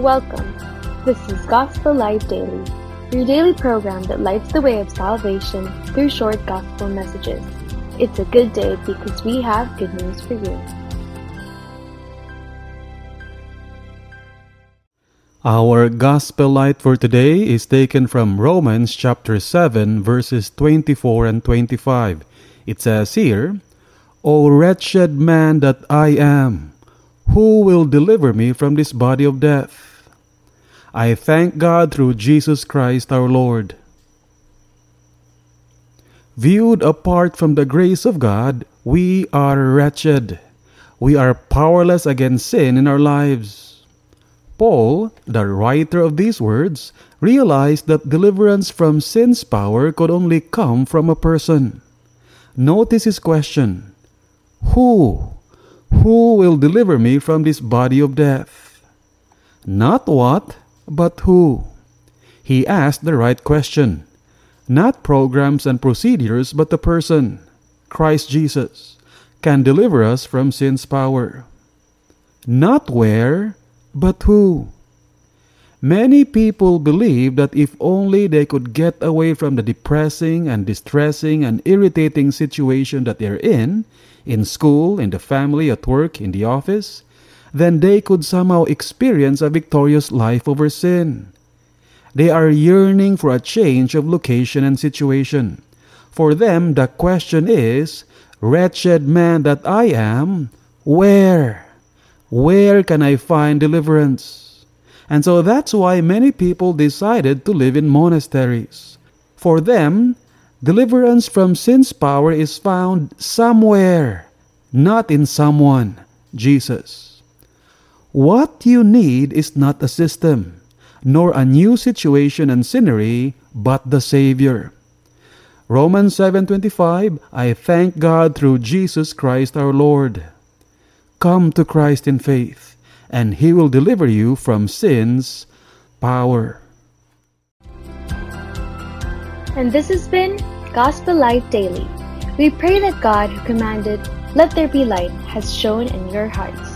Welcome. This is Gospel Light Daily, your daily program that lights the way of salvation through short gospel messages. It's a good day because we have good news for you. Our gospel light for today is taken from Romans chapter 7 verses 24 and 25. It says here, O wretched man that I am, who will deliver me from this body of death? I thank God through Jesus Christ our Lord. Viewed apart from the grace of God, we are wretched. We are powerless against sin in our lives. Paul, the writer of these words, realized that deliverance from sin's power could only come from a person. Notice his question Who? Who will deliver me from this body of death? Not what, but who? He asked the right question. Not programs and procedures, but the person, Christ Jesus, can deliver us from sin's power. Not where, but who? Many people believe that if only they could get away from the depressing and distressing and irritating situation that they're in, in school, in the family, at work, in the office, then they could somehow experience a victorious life over sin. They are yearning for a change of location and situation. For them, the question is, Wretched man that I am, where? Where can I find deliverance? And so that's why many people decided to live in monasteries. For them, deliverance from sin's power is found somewhere, not in someone, Jesus. What you need is not a system, nor a new situation and scenery, but the Savior. Romans 7:25 I thank God through Jesus Christ our Lord. Come to Christ in faith and he will deliver you from sin's power. And this has been Gospel Light Daily. We pray that God, who commanded, Let there be light, has shone in your hearts.